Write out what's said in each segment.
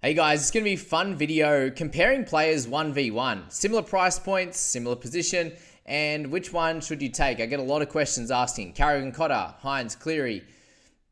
Hey guys, it's going to be a fun video comparing players 1v1. Similar price points, similar position, and which one should you take? I get a lot of questions asking. Carrigan Cotter, Hynes Cleary,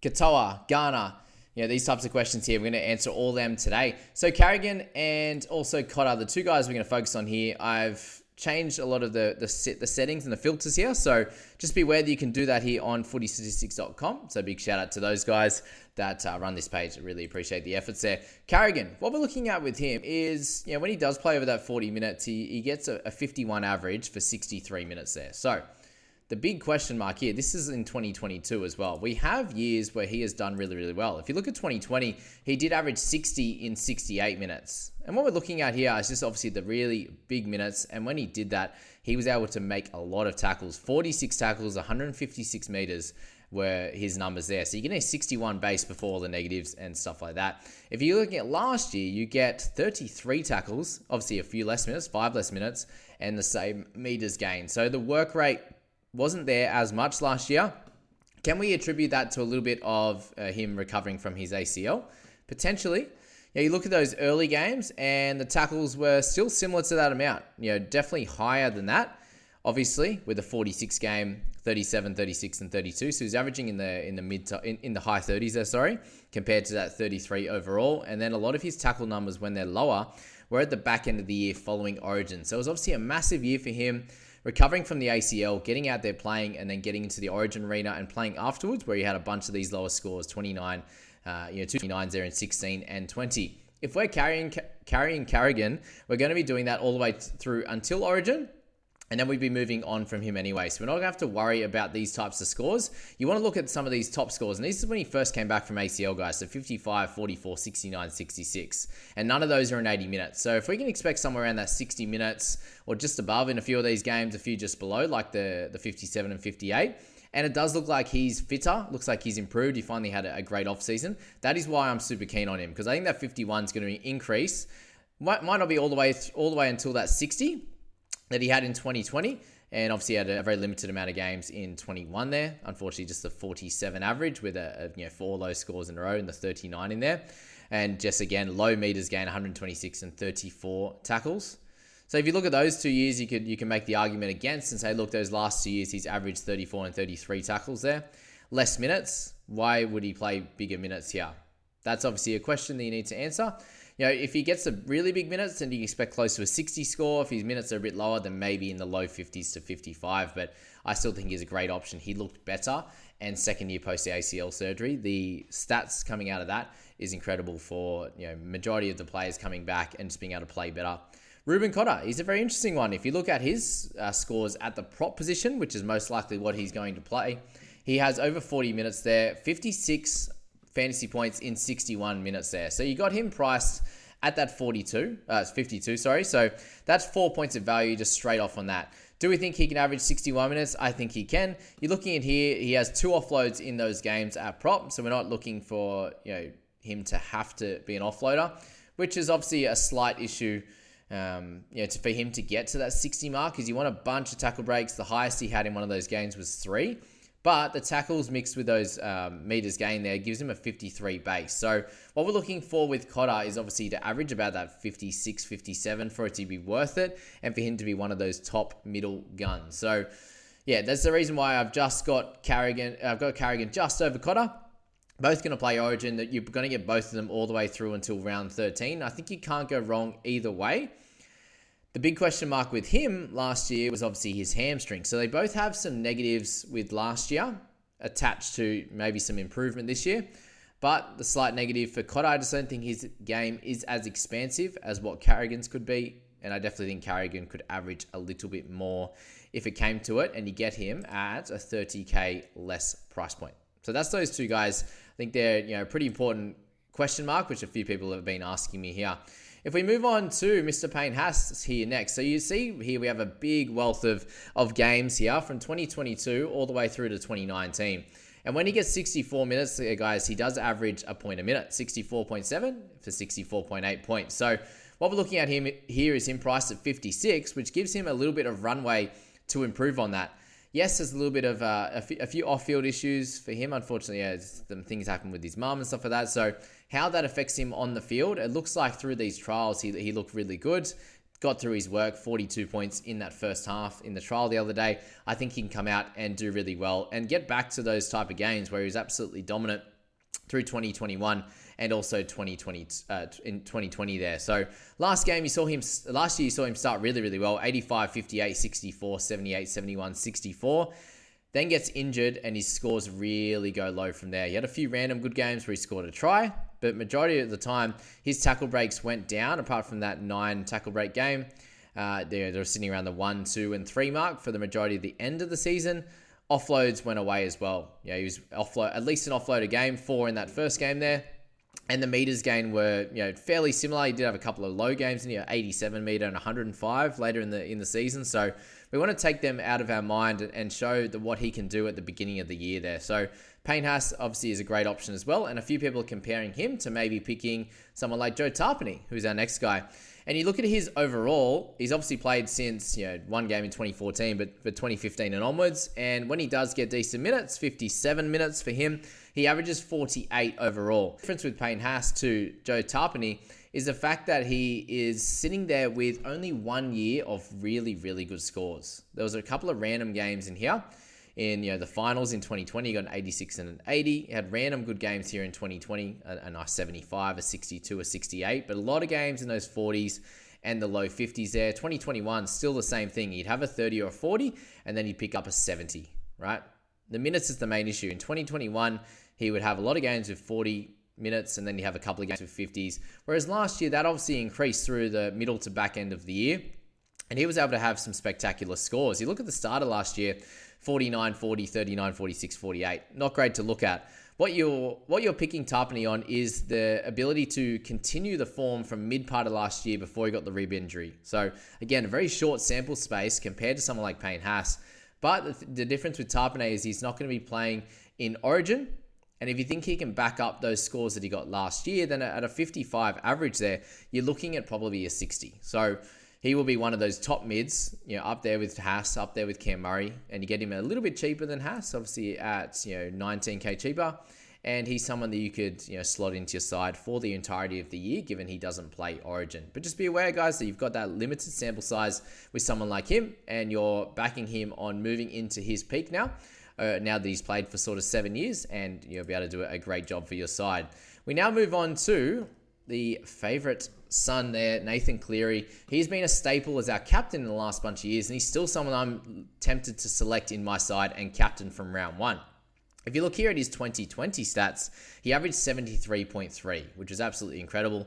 Katoa, Garner. You know, these types of questions here. We're going to answer all them today. So Carrigan and also Cotter, the two guys we're going to focus on here. I've changed a lot of the the, set, the settings and the filters here. So just be aware that you can do that here on footystatistics.com. So big shout out to those guys that uh, run this page. I really appreciate the efforts there. Carrigan, what we're looking at with him is, you know, when he does play over that 40 minutes, he, he gets a, a 51 average for 63 minutes there. So the big question mark here, this is in 2022 as well. We have years where he has done really, really well. If you look at 2020, he did average 60 in 68 minutes. And what we're looking at here is just obviously the really big minutes. And when he did that, he was able to make a lot of tackles 46 tackles, 156 meters were his numbers there. So you're getting a 61 base before all the negatives and stuff like that. If you're looking at last year, you get 33 tackles, obviously a few less minutes, five less minutes, and the same meters gained. So the work rate wasn't there as much last year. Can we attribute that to a little bit of uh, him recovering from his ACL? Potentially. Yeah, you look at those early games and the tackles were still similar to that amount. You know, definitely higher than that. Obviously, with a 46 game, 37, 36, and 32. So he's averaging in the in the mid to, in, in the high 30s there, sorry, compared to that 33 overall. And then a lot of his tackle numbers when they're lower were at the back end of the year following Origin. So it was obviously a massive year for him recovering from the ACL, getting out there playing, and then getting into the Origin arena and playing afterwards, where he had a bunch of these lower scores 29, uh, you know, 29s there in 16 and 20. If we're carrying carrying Carrigan, we're going to be doing that all the way through until Origin, and then we'd be moving on from him anyway. So we're not going to have to worry about these types of scores. You want to look at some of these top scores. And this is when he first came back from ACL, guys. So 55, 44, 69, 66. And none of those are in 80 minutes. So if we can expect somewhere around that 60 minutes or just above in a few of these games, a few just below, like the, the 57 and 58. And it does look like he's fitter. Looks like he's improved. He finally had a great offseason. That is why I'm super keen on him because I think that 51 is going to increase. Might, might not be all the way all the way until that 60, that he had in 2020 and obviously had a very limited amount of games in 21 there. Unfortunately, just the 47 average with a, a, you know four low scores in a row and the 39 in there, and just again low meters gain 126 and 34 tackles. So if you look at those two years, you could you can make the argument against and say, look, those last two years he's averaged 34 and 33 tackles there, less minutes. Why would he play bigger minutes here? That's obviously a question that you need to answer you know, if he gets the really big minutes, then you expect close to a 60 score. If his minutes are a bit lower, then maybe in the low 50s to 55. But I still think he's a great option. He looked better, and second year post the ACL surgery, the stats coming out of that is incredible for you know majority of the players coming back and just being able to play better. Reuben Cotter, he's a very interesting one. If you look at his uh, scores at the prop position, which is most likely what he's going to play, he has over 40 minutes there, 56 fantasy points in 61 minutes there. So you got him priced at that 42, uh, 52, sorry. So that's four points of value just straight off on that. Do we think he can average 61 minutes? I think he can. You're looking at here, he has two offloads in those games at prop, so we're not looking for you know him to have to be an offloader, which is obviously a slight issue. Um, you know, to, for him to get to that 60 mark, because you want a bunch of tackle breaks. The highest he had in one of those games was three. But the tackles mixed with those um, meters gained there gives him a 53 base. So what we're looking for with Cotter is obviously to average about that 56, 57 for it to be worth it and for him to be one of those top middle guns. So yeah, that's the reason why I've just got Carrigan. I've got Carrigan just over Cotter. Both going to play Origin. That you're going to get both of them all the way through until round 13. I think you can't go wrong either way. The big question mark with him last year was obviously his hamstring. So they both have some negatives with last year attached to maybe some improvement this year. But the slight negative for Cotter, I just don't think his game is as expansive as what Carrigan's could be. And I definitely think Carrigan could average a little bit more if it came to it. And you get him at a 30k less price point. So that's those two guys. I think they're you know pretty important question mark, which a few people have been asking me here. If we move on to Mr. Payne Haas here next. So you see here we have a big wealth of, of games here from 2022 all the way through to 2019. And when he gets 64 minutes, uh, guys, he does average a point a minute, 64.7 for 64.8 points. So what we're looking at him here is him priced at 56, which gives him a little bit of runway to improve on that. Yes, there's a little bit of uh, a, f- a few off-field issues for him. Unfortunately, yeah, some things happen with his mum and stuff like that. So how that affects him on the field, it looks like through these trials, he, he looked really good. Got through his work, 42 points in that first half in the trial the other day. I think he can come out and do really well and get back to those type of games where he was absolutely dominant through 2021 and also 2020 uh, in 2020 there. So last game you saw him last year you saw him start really really well 85 58 64 78 71 64 then gets injured and his scores really go low from there. He had a few random good games where he scored a try, but majority of the time his tackle breaks went down. Apart from that nine tackle break game, uh, they're, they're sitting around the one, two, and three mark for the majority of the end of the season. Offloads went away as well. Yeah, he was offload at least an offload a game, four in that first game there. And the meters gain were you know fairly similar. He did have a couple of low games in here, 87 meter and 105 later in the in the season. So we want to take them out of our mind and show the, what he can do at the beginning of the year there. So Payne Haas obviously is a great option as well, and a few people are comparing him to maybe picking someone like Joe Tapine, who's our next guy. And you look at his overall, he's obviously played since, you know, one game in 2014, but for 2015 and onwards. And when he does get decent minutes, 57 minutes for him, he averages 48 overall. The difference with Payne Haas to Joe Tapine is the fact that he is sitting there with only one year of really, really good scores. There was a couple of random games in here. In you know the finals in 2020, he got an 86 and an 80. He had random good games here in 2020, a, a nice 75, a 62, a 68, but a lot of games in those 40s and the low 50s there. 2021, still the same thing. He'd have a 30 or a 40, and then he'd pick up a 70, right? The minutes is the main issue. In 2021, he would have a lot of games with 40 minutes, and then you have a couple of games with 50s. Whereas last year, that obviously increased through the middle to back end of the year. And he was able to have some spectacular scores. You look at the starter last year 49, 40, 39, 46, 48. Not great to look at. What you're what you're picking Tapine on is the ability to continue the form from mid part of last year before he got the rib injury. So again, a very short sample space compared to someone like Payne Haas. But the, the difference with Tapine is he's not going to be playing in Origin, and if you think he can back up those scores that he got last year, then at a 55 average there, you're looking at probably a 60. So he will be one of those top mids, you know, up there with Haas, up there with Cam Murray, and you get him a little bit cheaper than Haas, obviously at you know 19k cheaper. And he's someone that you could you know slot into your side for the entirety of the year, given he doesn't play Origin. But just be aware, guys, that you've got that limited sample size with someone like him, and you're backing him on moving into his peak now uh, now that he's played for sort of seven years, and you'll be able to do a great job for your side. We now move on to the favourite son there, Nathan Cleary. He's been a staple as our captain in the last bunch of years, and he's still someone I'm tempted to select in my side and captain from round one. If you look here at his 2020 stats, he averaged 73.3, which is absolutely incredible.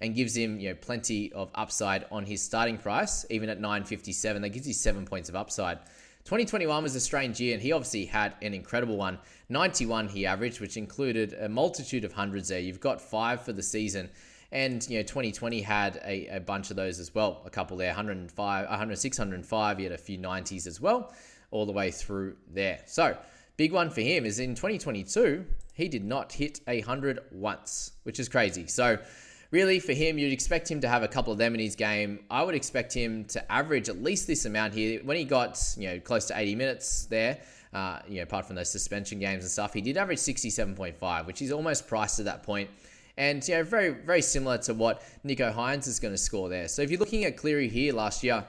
And gives him you know plenty of upside on his starting price, even at 957. That gives you seven points of upside. 2021 was a strange year, and he obviously had an incredible one. 91 he averaged, which included a multitude of hundreds there. You've got five for the season. And, you know, 2020 had a, a bunch of those as well. A couple there, 105, 106, 105. He had a few 90s as well, all the way through there. So, big one for him is in 2022, he did not hit a 100 once, which is crazy. So, really, for him, you'd expect him to have a couple of them in his game. I would expect him to average at least this amount here. When he got, you know, close to 80 minutes there, uh, you know, apart from those suspension games and stuff, he did average 67.5, which is almost priced at that point. And you know, very very similar to what Nicho Hynes is going to score there. So if you're looking at Cleary here last year,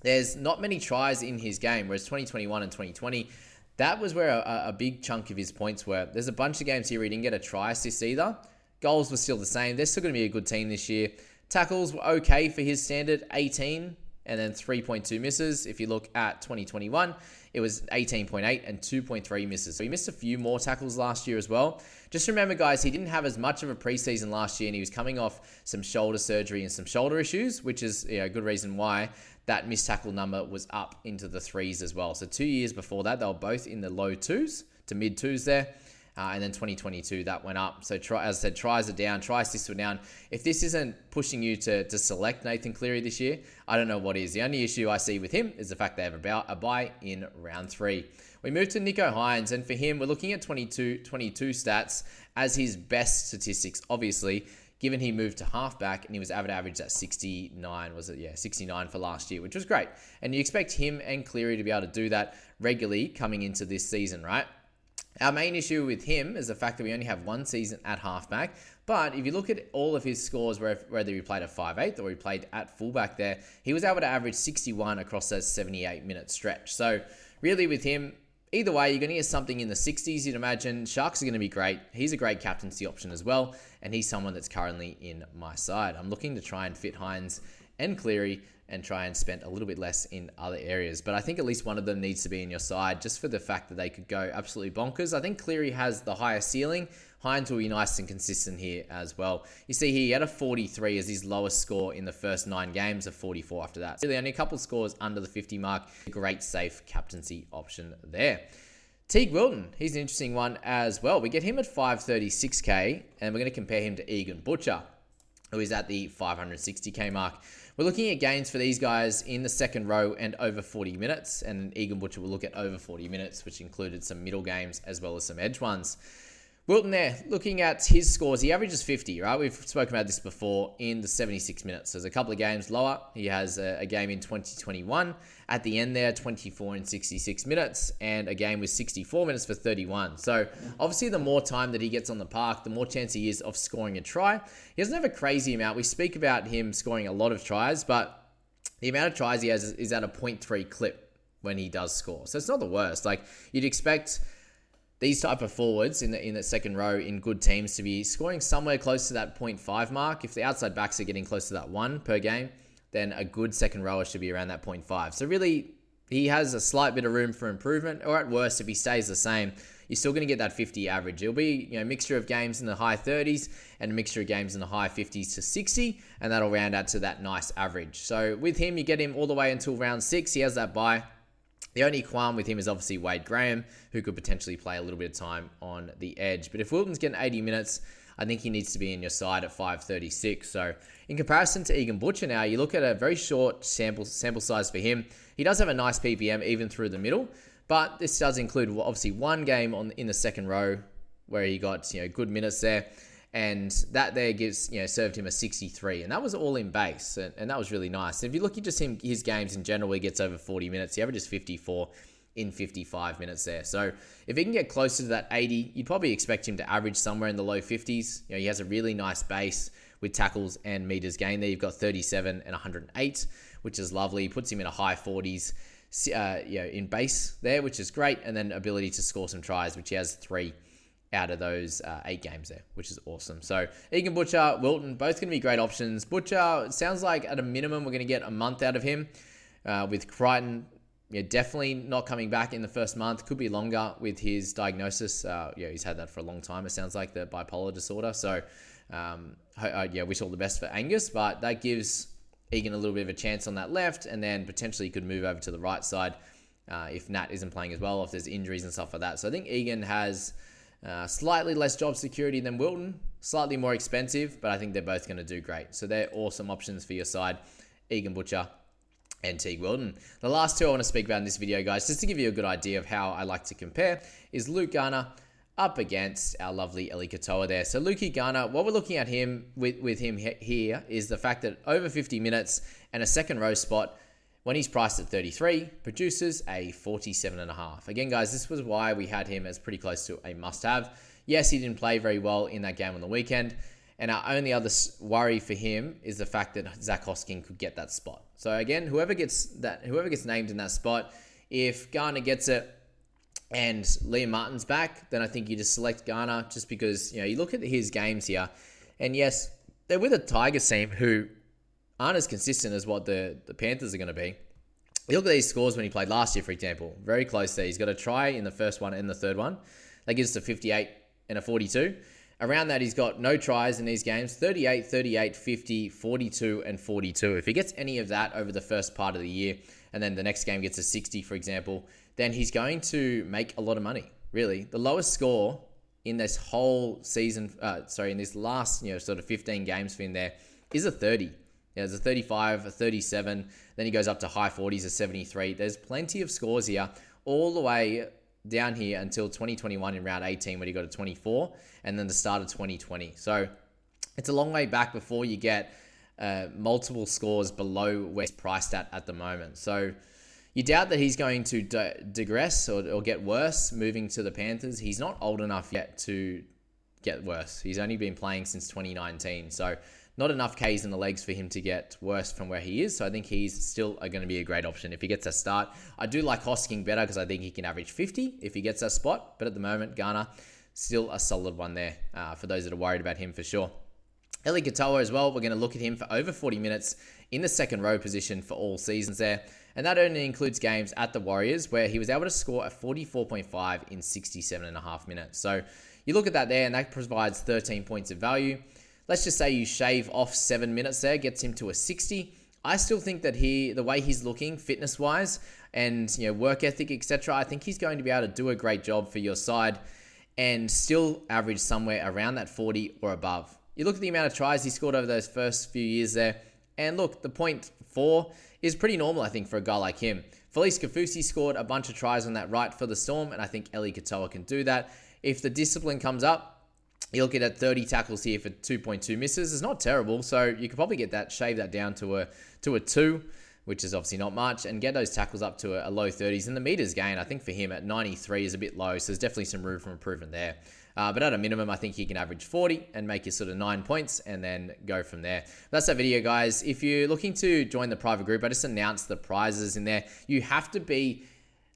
there's not many tries in his game, whereas 2021 and 2020, that was where a, a big chunk of his points were. There's a bunch of games here he didn't get a try assist either. Goals were still the same. They're still going to be a good team this year. Tackles were okay for his standard, 18 and then 3.2 misses. If you look at 2021, it was 18.8 and 2.3 misses. So he missed a few more tackles last year as well. Just remember, guys, he didn't have as much of a preseason last year, and he was coming off some shoulder surgery and some shoulder issues, which is you know, a good reason why that missed tackle number was up into the threes as well. So two years before that, they were both in the low twos to mid twos there. Uh, and then 2022, that went up. So, try, as I said, tries are down, try assists were down. If this isn't pushing you to, to select Nathan Cleary this year, I don't know what is. The only issue I see with him is the fact they have about a buy in round three. We move to Nicho Hynes, and for him, we're looking at 22, 22 stats as his best statistics, obviously, given he moved to halfback and he was average average at 69, was it? Yeah, 69 for last year, which was great. And you expect him and Cleary to be able to do that regularly coming into this season, right? Our main issue with him is the fact that we only have one season at halfback. But if you look at all of his scores, whether he played at 5'8 or he played at fullback there, he was able to average 61 across that 78 minute stretch. So, really, with him, either way, you're going to get something in the 60s, you'd imagine. Sharks are going to be great. He's a great captaincy option as well. And he's someone that's currently in my side. I'm looking to try and fit Hynes and Cleary and try and spend a little bit less in other areas. But I think at least one of them needs to be in your side just for the fact that they could go absolutely bonkers. I think Cleary has the higher ceiling. Hynes will be nice and consistent here as well. You see here, he had a 43 as his lowest score in the first nine games, of 44 after that. Really only a couple scores under the 50 mark. Great safe captaincy option there. Teig Wilton, he's an interesting one as well. We get him at 536k, and we're going to compare him to Egan Butcher, who is at the 560k mark. We're looking at gains for these guys in the second row and over 40 minutes. And Egan Butcher will look at over 40 minutes, which included some middle games as well as some edge ones. Wilton there, looking at his scores, he averages 50, right? We've spoken about this before in the 76 minutes. There's a couple of games lower. He has a, a, game in 2021 at the end there, 24 and 66 minutes, and a game with 64 minutes for 31. So obviously, the more time that he gets on the park, the more chance he is of scoring a try. He doesn't have a crazy amount. We speak about him scoring a lot of tries, but the amount of tries he has is at a 0.3 clip when he does score. So it's not the worst. Like you'd expect these type of forwards in the in the second row in good teams to be scoring somewhere close to that 0.5 mark. If the outside backs are getting close to that one per game, then a good second rower should be around that 0.5. So really, he has a slight bit of room for improvement, or at worst, if he stays the same, you're still going to get that 50 average. It'll be you know mixture of games in the high 30s and a mixture of games in the high 50s to 60, and that'll round out to that nice average. So with him, you get him all the way until round six. He has that buy. The only qualm with him is obviously Wade Graham, who could potentially play a little bit of time on the edge. But if Wilton's getting 80 minutes, I think he needs to be in your side at 536. So in comparison to Egan Butcher now, you look at a very short sample sample size for him. He does have a nice PPM even through the middle, but this does include obviously one game on in the second row where he got you know good minutes there and that there gives you know served him a 63 and that was all in base and, and that was really nice. If you look at just him his games in general he gets over 40 minutes. He averages 54 in 55 minutes there. So if he can get closer to that 80 you'd probably expect him to average somewhere in the low 50s you know he has a really nice base with tackles and meters gained there. You've got 37 and 108 which is lovely. He puts him in a high 40s uh, you know in base there which is great and then ability to score some tries which he has three out of those uh, eight games there, which is awesome. So Egan Butcher, Wilton, both going to be great options. Butcher sounds like at a minimum we're going to get a month out of him. Uh, with Crichton, yeah, definitely not coming back in the first month. Could be longer with his diagnosis. Uh, yeah, he's had that for a long time. It sounds like the bipolar disorder. So um, I, yeah, wish all the best for Angus, but that gives Egan a little bit of a chance on that left, and then potentially could move over to the right side uh, if Nat isn't playing as well, if there's injuries and stuff like that. So I think Egan has uh, slightly less job security than Wilton, slightly more expensive, but I think they're both going to do great. So they're awesome options for your side, Egan Butcher and Teig Wilton. The last two I want to speak about in this video, guys, just to give you a good idea of how I like to compare, is Luke Garner up against our lovely Eli Katoa there. So Lukey Garner, what we're looking at him with, with him here is the fact that over 50 minutes and a second row spot when he's priced at 33, produces a 47.5. Again, guys, this was why we had him as pretty close to a must have. Yes, he didn't play very well in that game on the weekend. And our only other worry for him is the fact that Zac Hosking could get that spot. So again, whoever gets that, whoever gets named in that spot, if Garner gets it and Liam Martin's back, then I think you just select Garner just because you know you look at his games here, and yes, they're with a Tigers team who aren't as consistent as what the, the Panthers are going to be. You look at these scores when he played last year, for example, very close there. He's got a try in the first one and the third one. That gives us a 58 and a 42. Around that, he's got no tries in these games 38, 38, 50, 42, and 42. If he gets any of that over the first part of the year, and then the next game gets a 60, for example, then he's going to make a lot of money, really. The lowest score in this whole season, uh, sorry, in this last, you know, sort of 15 games for him there is a 30. Yeah, there's a 35, a 37, then he goes up to high 40s, a 73. There's plenty of scores here, all the way down here until 2021 in round 18 when he got a 24, and then the start of 2020. So it's a long way back before you get uh, multiple scores below where he's priced at at the moment. So you doubt that he's going to de- digress or, or get worse moving to the Panthers. He's not old enough yet to get worse. He's only been playing since 2019. So not enough Ks in the legs for him to get worse from where he is. So I think he's still going to be a great option if he gets a start. I do like Hosking better because I think he can average 50 if he gets a spot. But at the moment, Garner, still a solid one there uh, for those that are worried about him for sure. Eli Katoa as well, we're going to look at him for over 40 minutes in the second row position for all seasons there. And that only includes games at the Warriors where he was able to score a 44.5 in 67.5 minutes. So you look at that there, and that provides 13 points of value. Let's just say you shave off seven minutes there, gets him to a 60. I still think that he, the way he's looking fitness wise and you know work ethic, etc., I think he's going to be able to do a great job for your side and still average somewhere around that 40 or above. You look at the amount of tries he scored over those first few years there, and look, the point four is pretty normal, I think, for a guy like him. Felise Kaufusi scored a bunch of tries on that right for the Storm, and I think Eli Katoa can do that. If the discipline comes up, you look at 30 tackles here for 2.2 misses. It's not terrible. So you could probably get that, shave that down to a to a two, which is obviously not much, and get those tackles up to a, a low 30s. And the meters gain, I think for him at 93 is a bit low. So there's definitely some room for improvement there. Uh, but at a minimum, I think he can average 40 and make you sort of nine points and then go from there. That's that video, guys. If you're looking to join the private group, I just announced the prizes in there. You have to be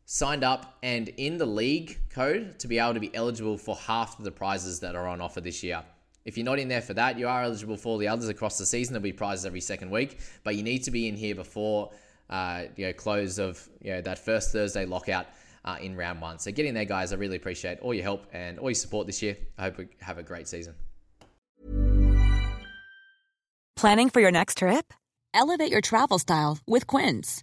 signed up and in the league code to be able to be eligible for half of the prizes that are on offer this year. If you're not in there for that, you are eligible for the others across the season. There'll be prizes every second week, but you need to be in here before uh, you know close of you know that first Thursday lockout uh, in round one. So get in there, guys. I really appreciate all your help and all your support this year. I hope we have a great season. Planning for your next trip? Elevate your travel style with Quince.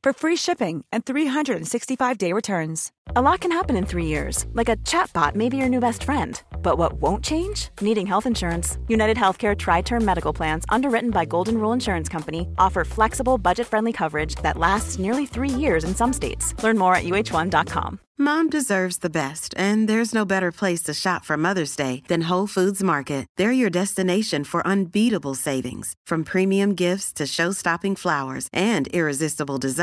for free shipping and 365-day returns. A lot can happen in three years, like a chatbot may be your new best friend. But what won't change? Needing health insurance. United Healthcare TriTerm Medical Plans, underwritten by Golden Rule Insurance Company, offer flexible, budget friendly coverage that lasts nearly three years in some states. Learn more at uh1.com. Mom deserves the best, and there's no better place to shop for Mother's Day than Whole Foods Market. They're your destination for unbeatable savings, from premium gifts to show stopping flowers and irresistible